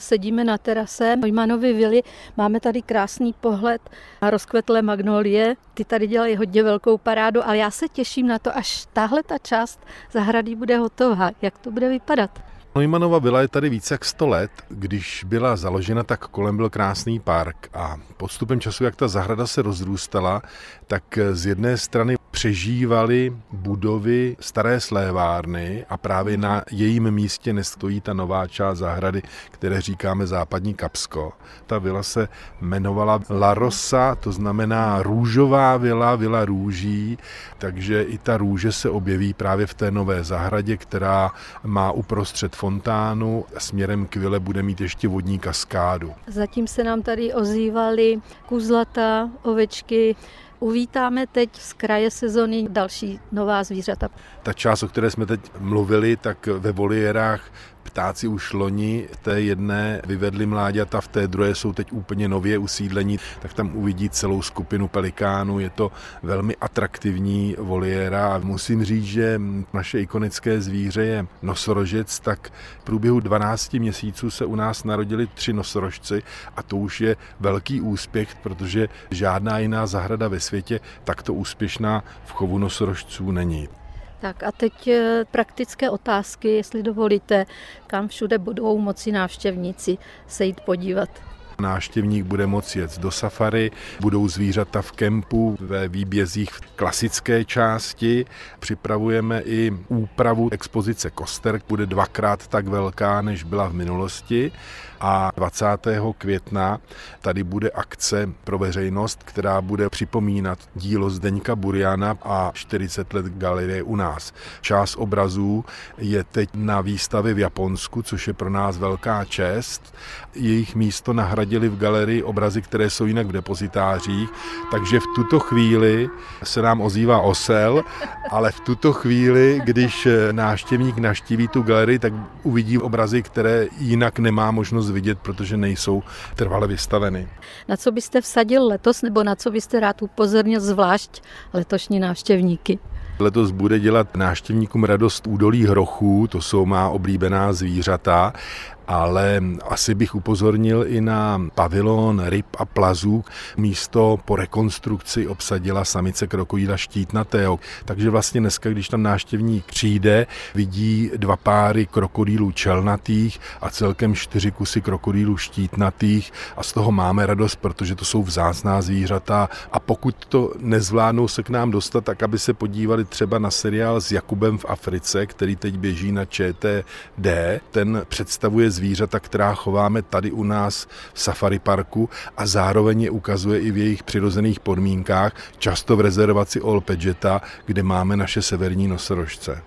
Sedíme na terase Neumannovy vily, máme tady krásný pohled na rozkvetlé magnolie, ty tady dělají hodně velkou parádu, ale já se těším na to, až tahle ta část zahrady bude hotová. Jak to bude vypadat? Neumannova vila je tady více jak 100 let. Když byla založena, tak kolem byl krásný park a postupem času, jak ta zahrada se rozrůstala, tak z jedné strany přežívaly budovy staré slévárny a právě na jejím místě nestojí ta nová část zahrady, které říkáme západní Kapsko. Ta vila se jmenovala La Rosa, to znamená růžová vila, vila růží, takže i ta růže se objeví právě v té nové zahradě, která má uprostřed fontánu, směrem k vile bude mít ještě vodní kaskádu. Zatím se nám tady ozývaly kuzlata, ovečky, Uvítáme teď z kraje sezony další nová zvířata. Ta část, o které jsme teď mluvili, tak ve voliérách Ptáci už loni té jedné vyvedli mláďata, v té druhé jsou teď úplně nově usídlení, tak tam uvidí celou skupinu pelikánů. Je to velmi atraktivní voliéra a musím říct, že naše ikonické zvíře je nosorožec, tak v průběhu 12 měsíců se u nás narodili tři nosorožci a to už je velký úspěch, protože žádná jiná zahrada ve světě takto úspěšná v chovu nosorožců není. Tak a teď eh, praktické otázky, jestli dovolíte, kam všude budou moci návštěvníci se jít podívat. Náštěvník bude moci jet do safari, budou zvířata v kempu ve výbězích v klasické části. Připravujeme i úpravu expozice koster, bude dvakrát tak velká, než byla v minulosti a 20. května tady bude akce pro veřejnost, která bude připomínat dílo Zdeňka Buriana a 40 let galerie u nás. Část obrazů je teď na výstavě v Japonsku, což je pro nás velká čest. Jejich místo nahradili v galerii obrazy, které jsou jinak v depozitářích, takže v tuto chvíli se nám ozývá osel, ale v tuto chvíli, když náštěvník naštíví tu galerii, tak uvidí obrazy, které jinak nemá možnost vidět, protože nejsou trvale vystaveny. Na co byste vsadil letos, nebo na co byste rád upozornil zvlášť letošní návštěvníky? Letos bude dělat návštěvníkům radost údolí hrochů, to jsou má oblíbená zvířata ale asi bych upozornil i na pavilon ryb a plazů. Místo po rekonstrukci obsadila samice krokodýla štítnatého. Takže vlastně dneska, když tam náštěvník přijde, vidí dva páry krokodýlů čelnatých a celkem čtyři kusy krokodýlů štítnatých a z toho máme radost, protože to jsou vzácná zvířata. A pokud to nezvládnou se k nám dostat, tak aby se podívali třeba na seriál s Jakubem v Africe, který teď běží na ČTD, ten představuje zvířata, která chováme tady u nás v safari parku a zároveň je ukazuje i v jejich přirozených podmínkách, často v rezervaci Olpegeta, kde máme naše severní nosorožce.